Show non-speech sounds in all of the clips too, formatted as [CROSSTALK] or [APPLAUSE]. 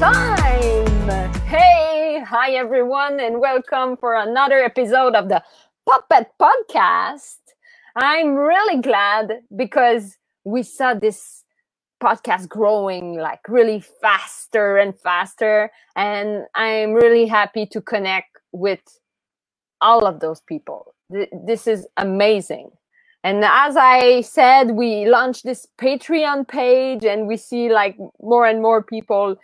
time. Hey, hi everyone, and welcome for another episode of the Puppet Podcast. I'm really glad because we saw this podcast growing like really faster and faster, and I'm really happy to connect with all of those people. This is amazing. And as I said, we launched this Patreon page and we see like more and more people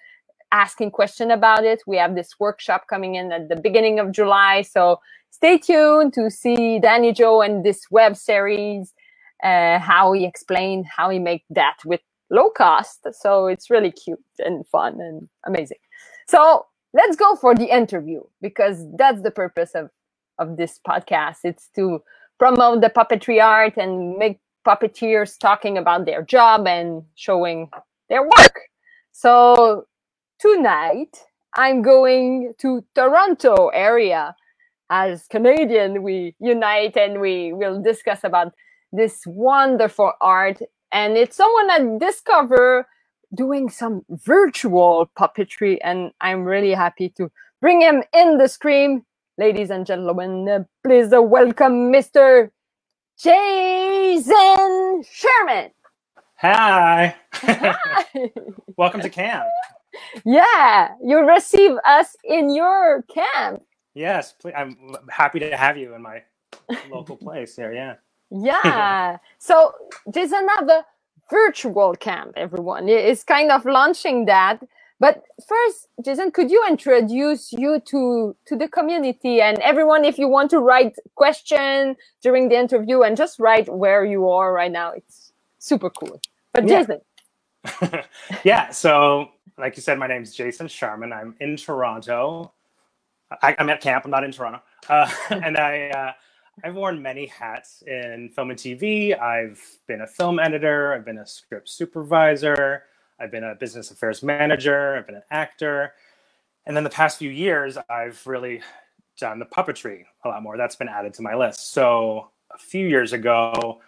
asking question about it. We have this workshop coming in at the beginning of July. So stay tuned to see Danny Joe and this web series, uh, how he explained how he make that with low cost. So it's really cute and fun and amazing. So let's go for the interview because that's the purpose of, of this podcast. It's to promote the puppetry art and make puppeteers talking about their job and showing their work. So tonight I'm going to Toronto area. As Canadian, we unite and we will discuss about this wonderful art. And it's someone I discover doing some virtual puppetry, and I'm really happy to bring him in the screen ladies and gentlemen, please welcome Mr. Jason Sherman. Hi. Hi. [LAUGHS] welcome to camp. Yeah, you receive us in your camp. Yes, please. I'm happy to have you in my local place here. Yeah. Yeah. [LAUGHS] so Jason another virtual camp, everyone. It's kind of launching that but first, Jason, could you introduce you to to the community and everyone? If you want to write question during the interview and just write where you are right now, it's super cool. But yeah. Jason, [LAUGHS] yeah. So, like you said, my name is Jason Sharman. I'm in Toronto. I, am at camp. I'm not in Toronto, uh, [LAUGHS] and I. Uh, I've worn many hats in film and TV. I've been a film editor. I've been a script supervisor. I've been a business affairs manager, I've been an actor. And then the past few years, I've really done the puppetry a lot more. That's been added to my list. So a few years ago,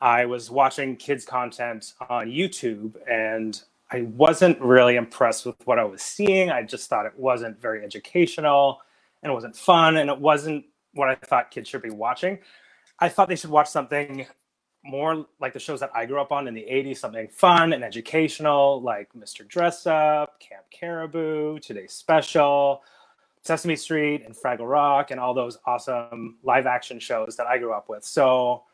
I was watching kids' content on YouTube and I wasn't really impressed with what I was seeing. I just thought it wasn't very educational and it wasn't fun and it wasn't what I thought kids should be watching. I thought they should watch something more like the shows that I grew up on in the 80s, something fun and educational, like Mr. Dress Up, Camp Caribou, Today's Special, Sesame Street, and Fraggle Rock, and all those awesome live action shows that I grew up with. So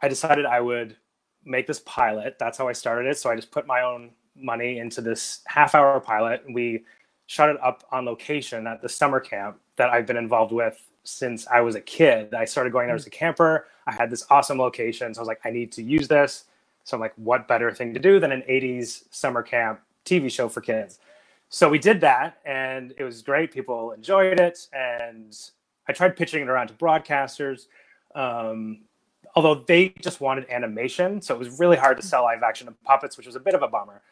I decided I would make this pilot. That's how I started it. So I just put my own money into this half hour pilot. And we shot it up on location at the summer camp that I've been involved with since I was a kid. I started going there as a camper. I had this awesome location. So I was like, I need to use this. So I'm like, what better thing to do than an 80s summer camp TV show for kids? So we did that and it was great. People enjoyed it. And I tried pitching it around to broadcasters. Um, although they just wanted animation. So it was really hard to sell live action puppets, which was a bit of a bummer.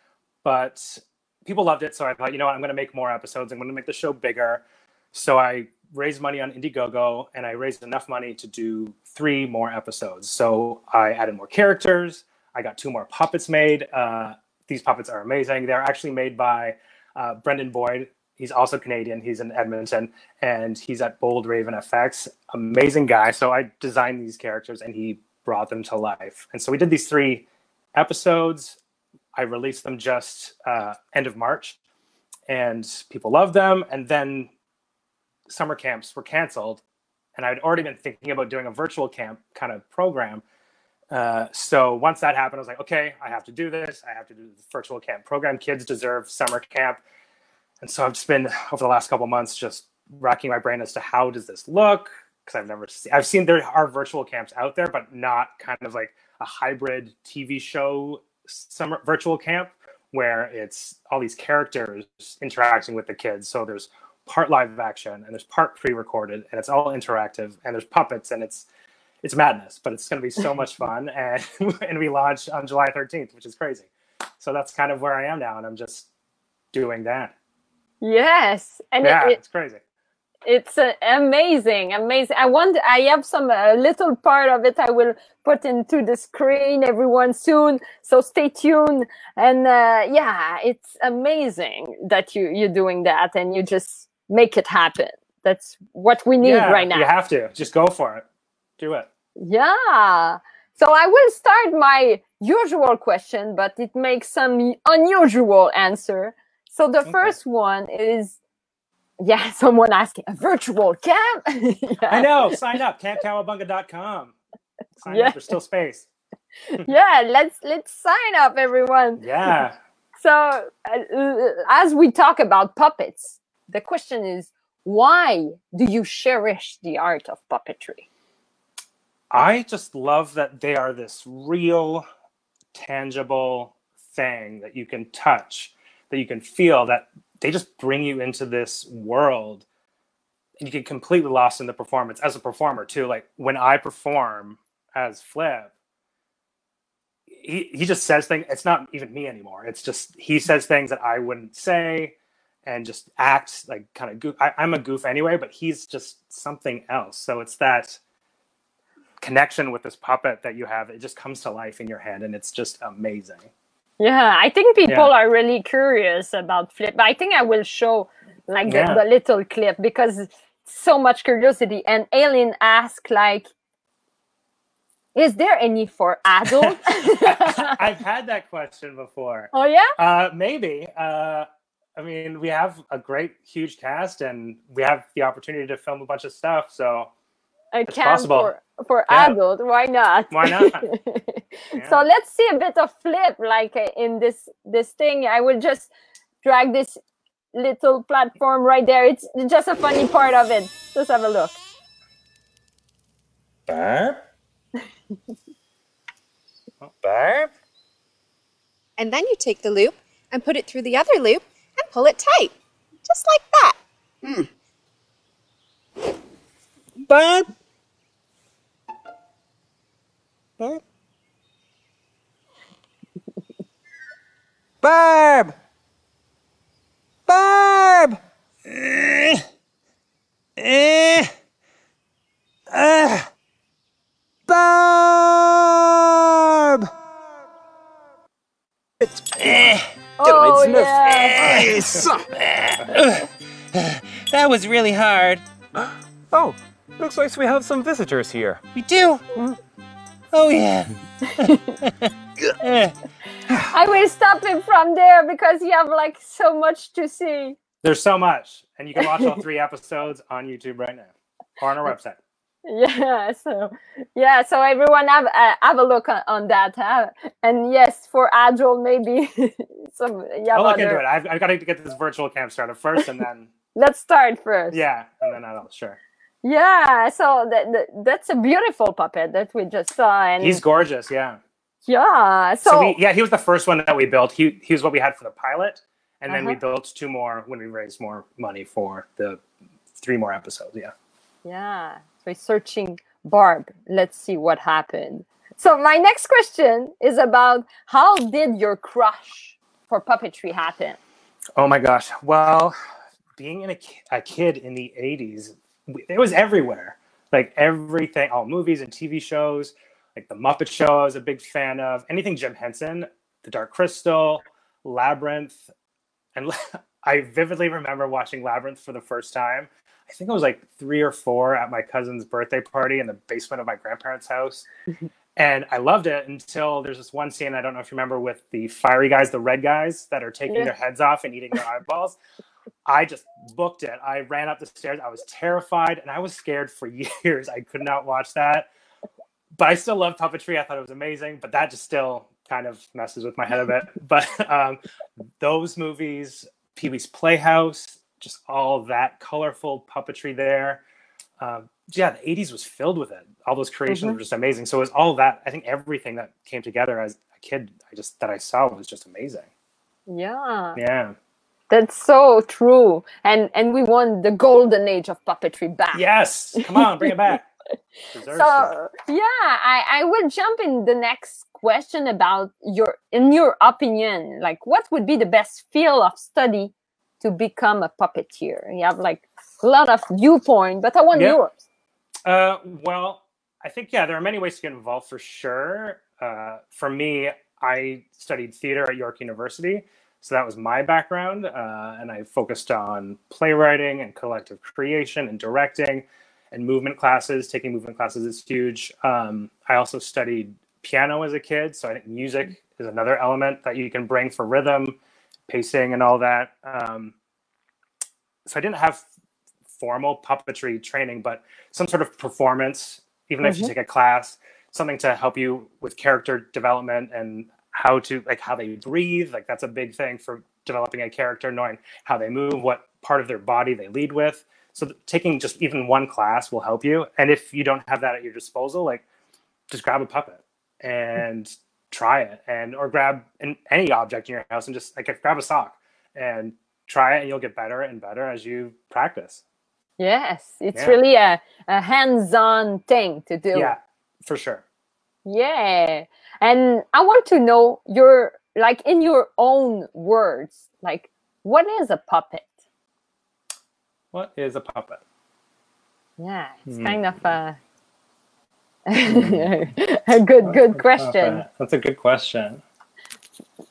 But people loved it. So I thought, you know what, I'm going to make more episodes. I'm going to make the show bigger. So I raised money on Indiegogo and I raised enough money to do three more episodes. So I added more characters. I got two more puppets made. Uh, these puppets are amazing. They're actually made by uh, Brendan Boyd. He's also Canadian. He's in Edmonton and he's at Bold Raven FX. Amazing guy. So I designed these characters and he brought them to life. And so we did these three episodes. I released them just uh, end of March and people loved them. And then summer camps were canceled, and I'd already been thinking about doing a virtual camp kind of program. Uh, so once that happened, I was like, okay, I have to do this. I have to do the virtual camp program. Kids deserve summer camp. And so I've just been over the last couple months just racking my brain as to how does this look because I've never seen. I've seen there are virtual camps out there, but not kind of like a hybrid TV show summer virtual camp where it's all these characters interacting with the kids. So there's part live action and there's part pre-recorded and it's all interactive and there's puppets and it's it's madness but it's going to be so much [LAUGHS] fun. And [LAUGHS] and we launch on july 13th which is crazy. So that's kind of where i am now and i'm just doing that. Yes. And yeah it, it, it's crazy it's uh, amazing amazing. I want i have some a uh, little part of it i will put into the screen everyone soon so stay tuned. And uh, yeah it's amazing that you you're doing that and you just make it happen. That's what we need yeah, right now. you have to. Just go for it. Do it. Yeah. So i will start my usual question but it makes some unusual answer. So the okay. first one is yeah, [LAUGHS] someone asking a virtual camp. [LAUGHS] yeah. I know. Sign up. Campcowabunga.com. Sign yeah. up. There's still [LAUGHS] space. yeah, let's let's sign up, everyone. Yeah. So uh, as we talk about puppets, the question is, why do you cherish the art of puppetry? I just love that they are this real, tangible thing that you can touch, that you can feel, that they just bring you into this world and you get completely lost in the performance as a performer too. Like when i perform as flip he, he just says things it's not even me anymore. It's just he says things that i wouldn't say and just acts like kind of goof I, i'm a goof anyway but he's just something else. So it's that connection with this puppet that you have it just comes to life in your head and it's just amazing yeah, I think people yeah. are really curious about Flip. I think I will show like the, yeah. the little clip because so much curiosity. And Aileen asked like, is there any for adults? [LAUGHS] I've had that question before. [LAUGHS] Oh yeah? Uh, maybe. Uh, I mean, we have a great, huge cast, and we have the opportunity to film a bunch of stuff. So a it's camp possible. for for yeah. adult. Why not? Why not? [LAUGHS] yeah. So let's see a bit of flip, like uh, in this this thing. I will just drag this little platform right there. It's just a funny part of it. Just have a look. Barb. [LAUGHS] Barb. And then you take the loop and put it through the other loop and pull it tight, just like that. Hmm. Barb. Barb? Barb! Barb! Eh. Eh. Uh. Barb! It's eh. Oh, yeah. that was really hard. Oh, looks like we have some visitors here. We do? Mm. Oh yeah. [LAUGHS] I will stop him from there because you have like so much to see. There's so much, and you can watch all three [LAUGHS] episodes on YouTube right now or on our website. [LAUGHS] Yeah, so yeah, so everyone have uh, have a look on, on that, huh? and yes, for Agile maybe some. Yeah, I'll look other... into it. I've, I've got to get this virtual camp started first, and then let's start first. Yeah, and then I'll sure. Yeah, so that, that, that's a beautiful puppet that we just saw, and he's gorgeous. Yeah. Yeah. So, so we, yeah, he was the first one that we built. He he was what we had for the pilot, and then uh-huh. we built two more when we raised more money for the three more episodes. Yeah. Yeah. So searching Barb. Let's see what happened. So my next question is about how did your crush for puppetry happen? Oh my gosh. Well, being in a, a kid in the 80s, it was everywhere. Like everything, all movies and TV shows, like the Muppet Show. I was a big fan of anything Jim Henson, The Dark Crystal, Labyrinth, and [LAUGHS] I vividly remember watching Labyrinth for the first time. I think I was like three or four at my cousin's birthday party in the basement of my grandparents' house. [LAUGHS] and I loved it until there's this one scene I don't know if you remember with the fiery guys, the red guys that are taking yeah. their heads off and eating their eyeballs. [LAUGHS] I just booked it. I ran up the stairs. I was terrified and I was scared for [LAUGHS] years. I could not watch that. But I still love puppetry. I thought it was amazing, but that just still kind of messes with my head a bit. [LAUGHS] But um, those movies, Pee Wee's Playhouse, just all that colorful puppetry there. Um, yeah, the 80s was filled with it. All those creations mm-hmm. were just amazing. So it was all that. I think everything that came together as a kid, I just that I saw was just amazing. Yeah. Yeah. That's so true. And and we want the golden age of puppetry back. Yes. Come on, bring it back. [LAUGHS] so yeah, I, I will jump in the next question about your in your opinion, like what would be the best field of study to become a puppeteer? You have like a lot of viewpoint, but I want Yeah. yours. Uh, well, I think yeah, there are many ways to get involved for sure. Uh, for me, I studied theater at York University, so that was my background, uh, and I focused on playwriting and collective creation and directing, and movement classes. Taking movement classes is huge. Um, I also studied piano as a kid, so I think music is another element that you can bring for rhythm, pacing, and all that. Um, so I didn't have formal puppetry training, but some sort of performance, even if you Mhm. take a class, something to help you with character development and how to like how they breathe. Like that's a big thing for developing a character, knowing how they move, what part of their body they lead with. So taking just even one class will help you. And if you don't have that at your disposal, like just grab a puppet and try it and or grab an, any object in your house and just like grab a sock and try it and you'll get better and better as you practice. Yes, it's Yeah. really a, a hands-on thing to do. Yeah, for sure. Yeah. And I want to know your like in your own words, like what is a puppet? What is a puppet? Yeah, it's Hmm. kind of a [LAUGHS] a good good question. Puppet. That's a good question.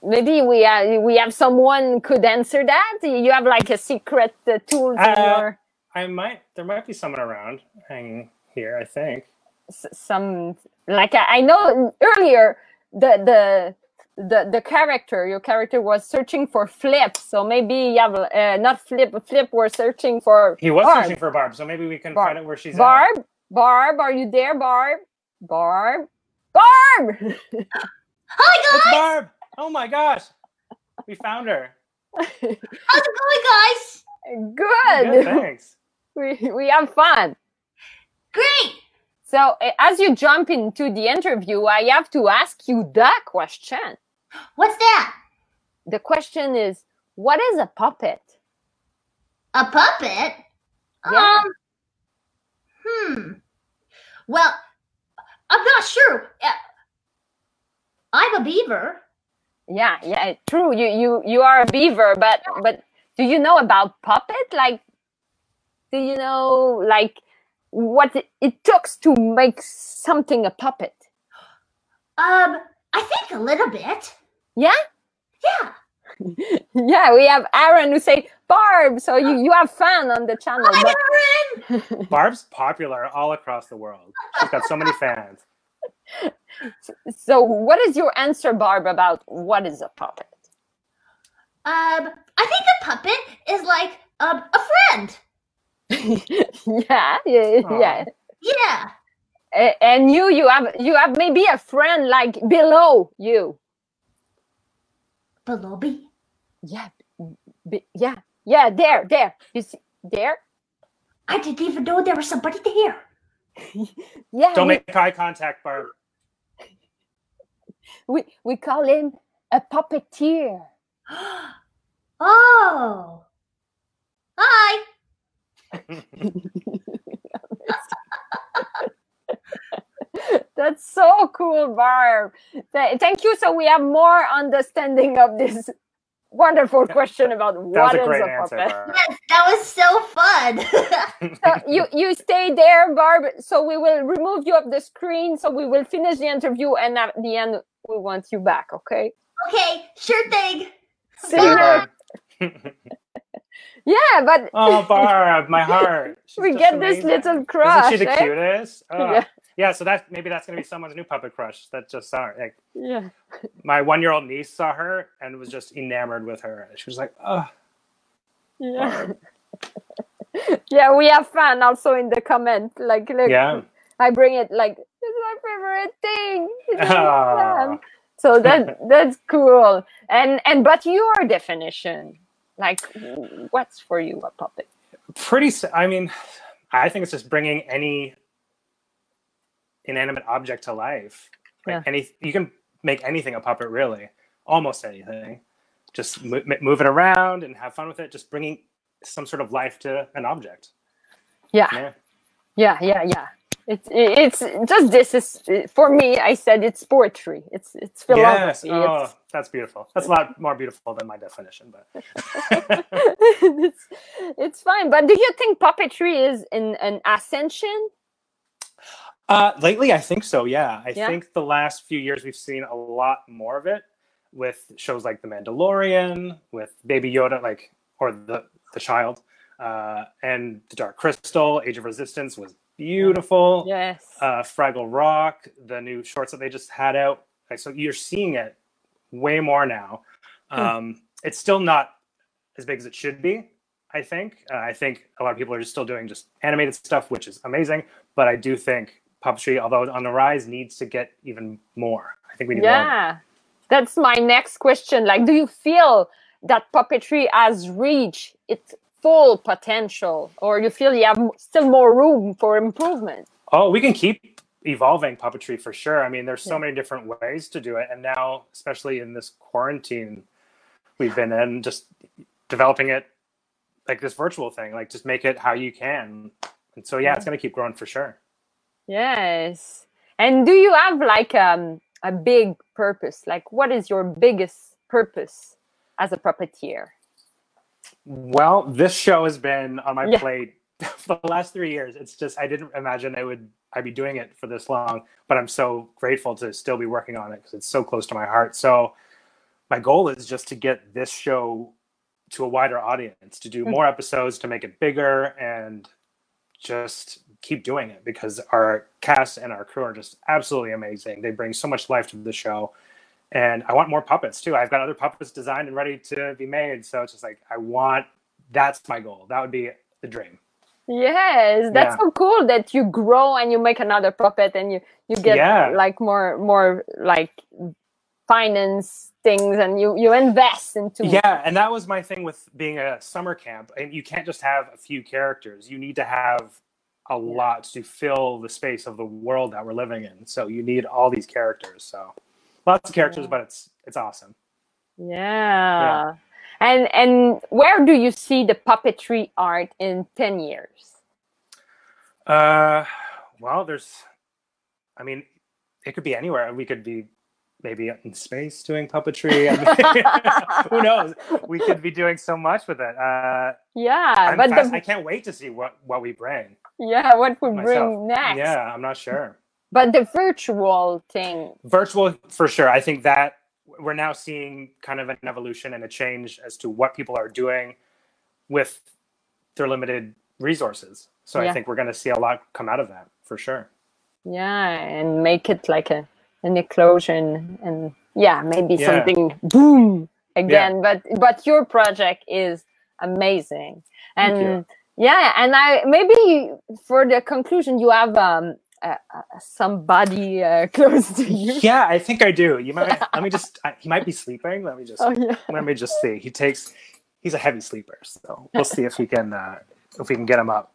Maybe we have we have someone could answer that. You have like a secret uh, tools in Uh, your I might. There might be someone around hanging here. I think. S- some like I, I know earlier the the the the character your character was searching for flip so maybe you have uh, not flip flip was searching for He was Barb. searching for Barb, so maybe we can Barb. find out where she's barb barb are you there barb barb barb [LAUGHS] Hi at. It's guys! Barb. Oh my gosh, we found her. How's it going, guys? good Good, thanks. [LAUGHS] we, we have fun Great! So uh, as you jump into the interview i have to ask you that question [GASPS] What's that? the question is what is a puppet A puppet? Yeah. Um. Hmm. Well, I'm not sure. Uh, I'm a beaver. Yeah, yeah, true. You you you are a beaver, but but do you know about puppet? Like, do you know like what it, it took to make something a puppet? Um, I think a little bit. Yeah, Yeah. [LAUGHS] yeah. We have Aaron who say Barb, so you you have fun on the channel. Hi, But Aaron! [LAUGHS] Barb's popular all across the world. She's got so many fans. so, what is your answer, Barb, about what is a puppet? Um, I think a puppet is like um a friend. [LAUGHS] yeah, yeah, Aw. yeah. Yeah. And you, you have you have maybe a friend like below you. Below me. Yeah, b- yeah, yeah. There, there. You see, there. I didn't even know there was somebody there. [LAUGHS] Yeah. Don't we, make eye contact, Barb. [LAUGHS] we we call him a puppeteer. [GASPS] oh. Hi. [LAUGHS] That's so cool, Barb. Thank you. So we have more understanding of this wonderful question about That was what a is a answer, puppet. Barb. Yes, that was so fun. [LAUGHS] So you you stay there, Barb. So we will remove you of the screen. So we will finish the interview, and at the end we want you back. Okay. okay, sure thing. See Bye, you. [LAUGHS] Yeah, but [LAUGHS] Oh, Barb, my heart. [LAUGHS] She's we get this little crush. Isn't she the eh? cutest? [LAUGHS] Oh. Yeah. yeah. So that maybe that's gonna be someone's new puppet crush. That just saw her. Like Yeah. my one-year-old niece saw her and was just enamored with her. She was like, "Oh, Yeah. yeah, we have fun also in the comment. Like, look, yeah." I bring it like it's my favorite thing. It's really Aw. fun. So that that's cool. And and but your definition, like, what's for you a puppet? Pretty. I mean, I think it's just bringing any inanimate object to life. Like Yeah. Any you can make anything a puppet, really. Almost anything. Just mo- m- move it around and have fun with it. Just bringing some sort of life to an object. Yeah, Yeah. yeah, yeah, yeah. It's it's just this is for me. I said it's poetry. It's it's Yes. philosophy. Oh, It's that's beautiful. That's a lot more beautiful than my definition, but [LAUGHS] it's, it's fine. But do you think puppetry is in an ascension? Uh, lately, I think so. Yeah, I Yeah? think the last few years we've seen a lot more of it with shows like The Mandalorian, with Baby Yoda, like or the the child, uh, and The Dark Crystal, Age of Resistance was beautiful. Yes. Uh, Fraggle Rock, the new shorts that they just had out. Like, so you're seeing it way more now. Um, It's still not as big as it should be. I think. Uh, I think a lot of people are just still doing just animated stuff, which is amazing. But I do think puppetry, although on the rise, needs to get even more. I think we need more. yeah. That's my next question. Like, do you feel that puppetry has reached its full potential, or you feel you have still more room for improvement? Oh, we can keep evolving puppetry for sure. I mean, there's so many different ways to do it, and now, especially in this quarantine we've been in, just developing it like this virtual thing, like just make it how you can. And so, yeah, it's going to keep growing for sure. Yes. And do you have like um, a big purpose? Like, what is your biggest purpose as a puppeteer? Well, this show has been on my Yeah. plate [LAUGHS] for the last three years. It's just I didn't imagine I would I'd be doing it for this long, but I'm so grateful to still be working on it because it's so close to my heart. So my goal is just to get this show to a wider audience, to do Mm. more episodes, to make it bigger, and just keep doing it because our cast and our crew are just absolutely amazing. They bring so much life to the show. And I want more puppets too. I've got other puppets designed and ready to be made. So it's just like I want that's my goal. That would be the dream. Yes, that's Yeah. so cool that you grow and you make another puppet and you you get Yeah. like more more like finance things and you you invest into Yeah, and that was my thing with being a summer camp. And you can't just have a few characters. You need to have a lot to fill the space of the world that we're living in. So you need all these characters. So lots of characters, Yeah. but it's it's awesome. Yeah. yeah. And and where do you see the puppetry art in 10 years? Uh, well, there's, I mean, it could be anywhere. We could be maybe in space doing puppetry. I mean, [LAUGHS] who knows? We could be doing so much with it. Uh, Yeah, I'm but the, I can't wait to see what what we bring. yeah, what we myself. bring next. Yeah, I'm not sure. But the virtual thing. Virtual for sure. I think that we're now seeing kind of an evolution and a change as to what people are doing with their limited resources. So Yeah. I think we're going to see a lot come out of that for sure. Yeah, and make it like a an eclosion and yeah, maybe Yeah. something boom again. But but your project is amazing. And yeah, and I maybe for the conclusion you have um uh, somebody uh, [LAUGHS] close to you. Yeah, I think I do. You might [LAUGHS] let me just. I, he might be sleeping. Let me just. Oh yeah. Let me just see. He takes. He's a heavy sleeper, so we'll see if we can uh, if we can get him up.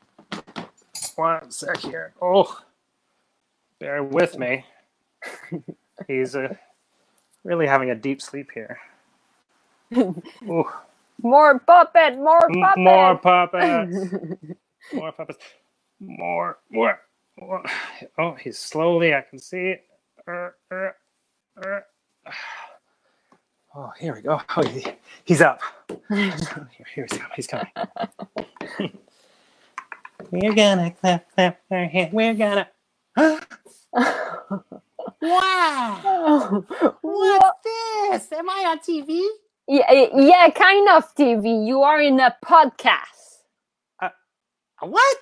One sec here. Oh, bear with me. He's uh, really having a deep sleep here. [LAUGHS] Ooh, More puppet, more puppet. more puppets. more puppets. More, more. Oh, he's slowly. I can see it. Uh, uh, uh. Oh, here we go. Oh, he, he's up. [LAUGHS] Here, here's coming. He's coming. We're gonna clap, clap our hands. We're gonna. [GASPS] Wow! [LAUGHS] What's this? Am I on TV? yeah, yeah, kind of TV. You are in a podcast. A what?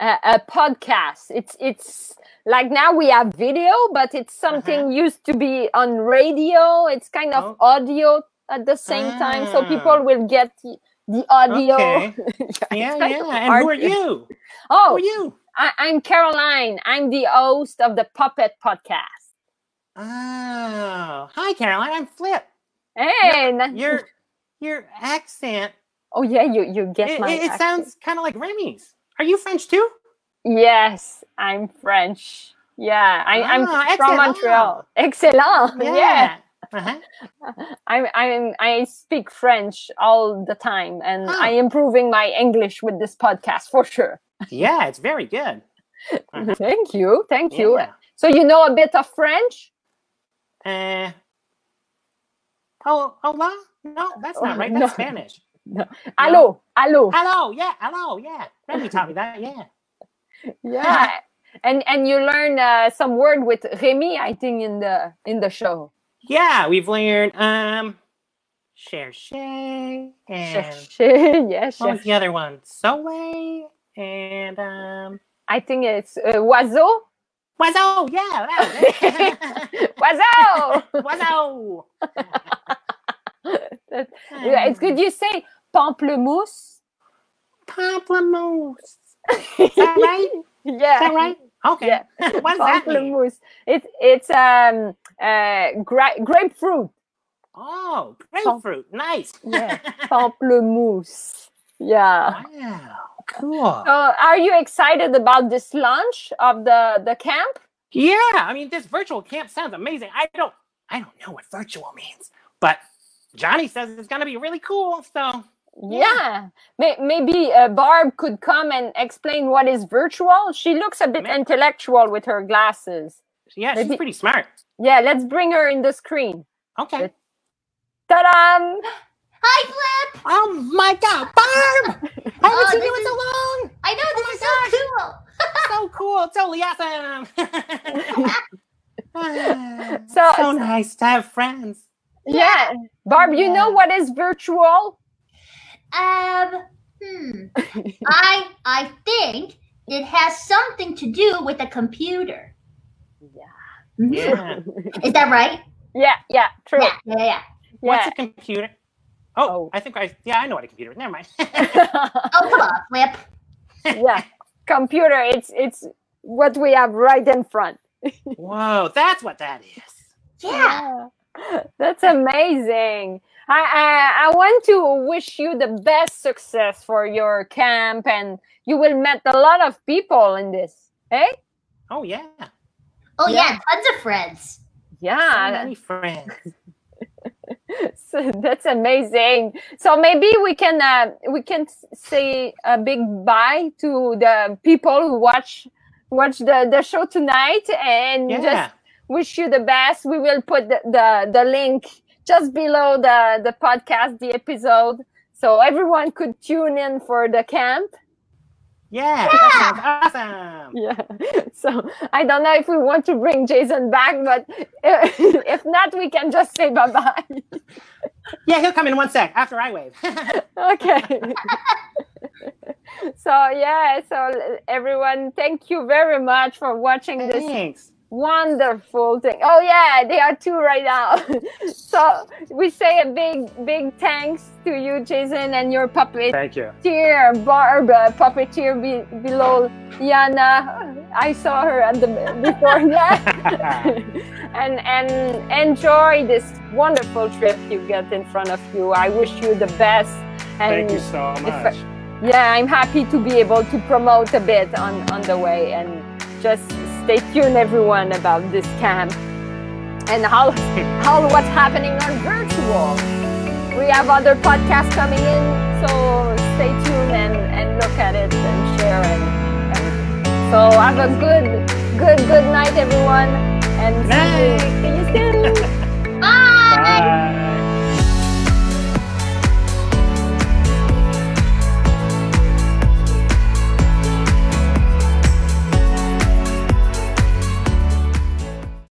A, a podcast. It's it's like now we have video, but it's something mm-hmm. used to be on radio. It's kind of Oh. audio at the same time, so people mm. will get the, the audio. Okay. [LAUGHS] It's Yeah, yeah. And hard who are you? Oh, who Oh, are you? I, I'm Caroline. I'm the host of the Puppet Podcast. Oh, hi, Caroline. I'm Flip. Hey, na- Your your accent. oh yeah, you you get It, my. it, it sounds kind of like Remy's. Are you French too? Yes, I'm French. Yeah, I, I'm Ah, from. Montreal. Excellent. [LAUGHS] yeah. Uh-huh. [LAUGHS] I'm I'm I speak French all the time, and Oh. I am improving my English with this podcast for sure. Yeah, it's very good. Uh-huh. [LAUGHS] Thank you, thank you. Yeah. So you know a bit of French? Uh, Oh, hola? No, that's not right. That's No. Spanish. Allo, Hello, Hello, hello, yeah, hello, yeah. Remy taught me that, yeah. Yeah. And and you learn uh, some word with Remy, I think, in the in the show. Yeah, we've learned um cherche and Chercher, [LAUGHS] yes. what was the other one? Soleil and um I think it's uh, oiseau. Wazo, yeah, was. [LAUGHS] [LAUGHS] Oiseau. Wazo. That- yeah, it's good. You say pamplemousse. Pamplemousse. Is that [LAUGHS] right? yeah. Is that right? Okay. Yeah. [LAUGHS] what does that? Pamplemousse. It's it's um uh gra- grapefruit. Oh, grapefruit. Nice. Yeah. Pamplemousse. Yeah. wow. Cool. So, are you excited about this launch of the the camp? Yeah, I mean this virtual camp sounds amazing. I don't I don't know what virtual means, but Johnny says it's gonna be really cool. So Yeah. May- Maybe uh, Barb could come and explain what is virtual. She looks a bit Ma- intellectual with her glasses. yeah, Maybe- she's pretty smart. Yeah, let's bring her in the screen. Okay. Ta-da! Hi, Flip. Oh my god, Barb! [LAUGHS] I haven't Oh, seen you in so long! I know this my is so cool. [LAUGHS] So cool, totally awesome! [LAUGHS] So- so nice to have friends. Yeah. Barb, you know what is virtual? Um, hmm. I I think it has something to do with a computer. Yeah. Yeah. Is that right? Yeah, yeah, true. Yeah, yeah, yeah. What's Yeah. a computer? Oh, Oh. I think I yeah, I know what a computer. Is. Never mind. [LAUGHS] Oh, come on, Flip. yeah. Computer, it's it's what we have right in front. Whoa, that's what that is. Yeah. [LAUGHS] That's amazing. I, I I want to wish you the best success for your camp and you will meet a lot of people in this. Eh? Oh yeah. Oh Yeah. yeah, tons of friends. Yeah, So Yeah, many friends. [LAUGHS] so that's amazing. So maybe we can uh, we can say a big bye to the people who watch watch the, the show tonight and Yeah. just wish you the best. We will put the, the, the link just below the, the podcast, the episode, so everyone could tune in for the camp. Yeah, sounds awesome. Yeah. [LAUGHS] So I don't know if we want to bring Jason back, but [LAUGHS] if not, we can just say bye bye. [LAUGHS] Yeah, he'll come in one sec after I wave. okay. so yeah, so everyone, thank you very much for watching this Thanks. Wonderful thing. Oh yeah, they are two right now. [LAUGHS] so we say a big, big thanks to you, Jason, and your puppeteer, Thank you. Barb, uh, puppeteer be- below Yana. I saw her at the before. [LAUGHS] Yeah. [LAUGHS] and and enjoy this wonderful trip you get in front of you. I wish you the best. And Thank you so if- much. yeah, I'm happy to be able to promote a bit on, on the way and just stay tuned everyone about this camp and how how what's happening on virtual. We have other podcasts coming in, so stay tuned and, and look at it and share and everything. So have a good good good night everyone and see you, see you soon. [LAUGHS] Bye. Bye.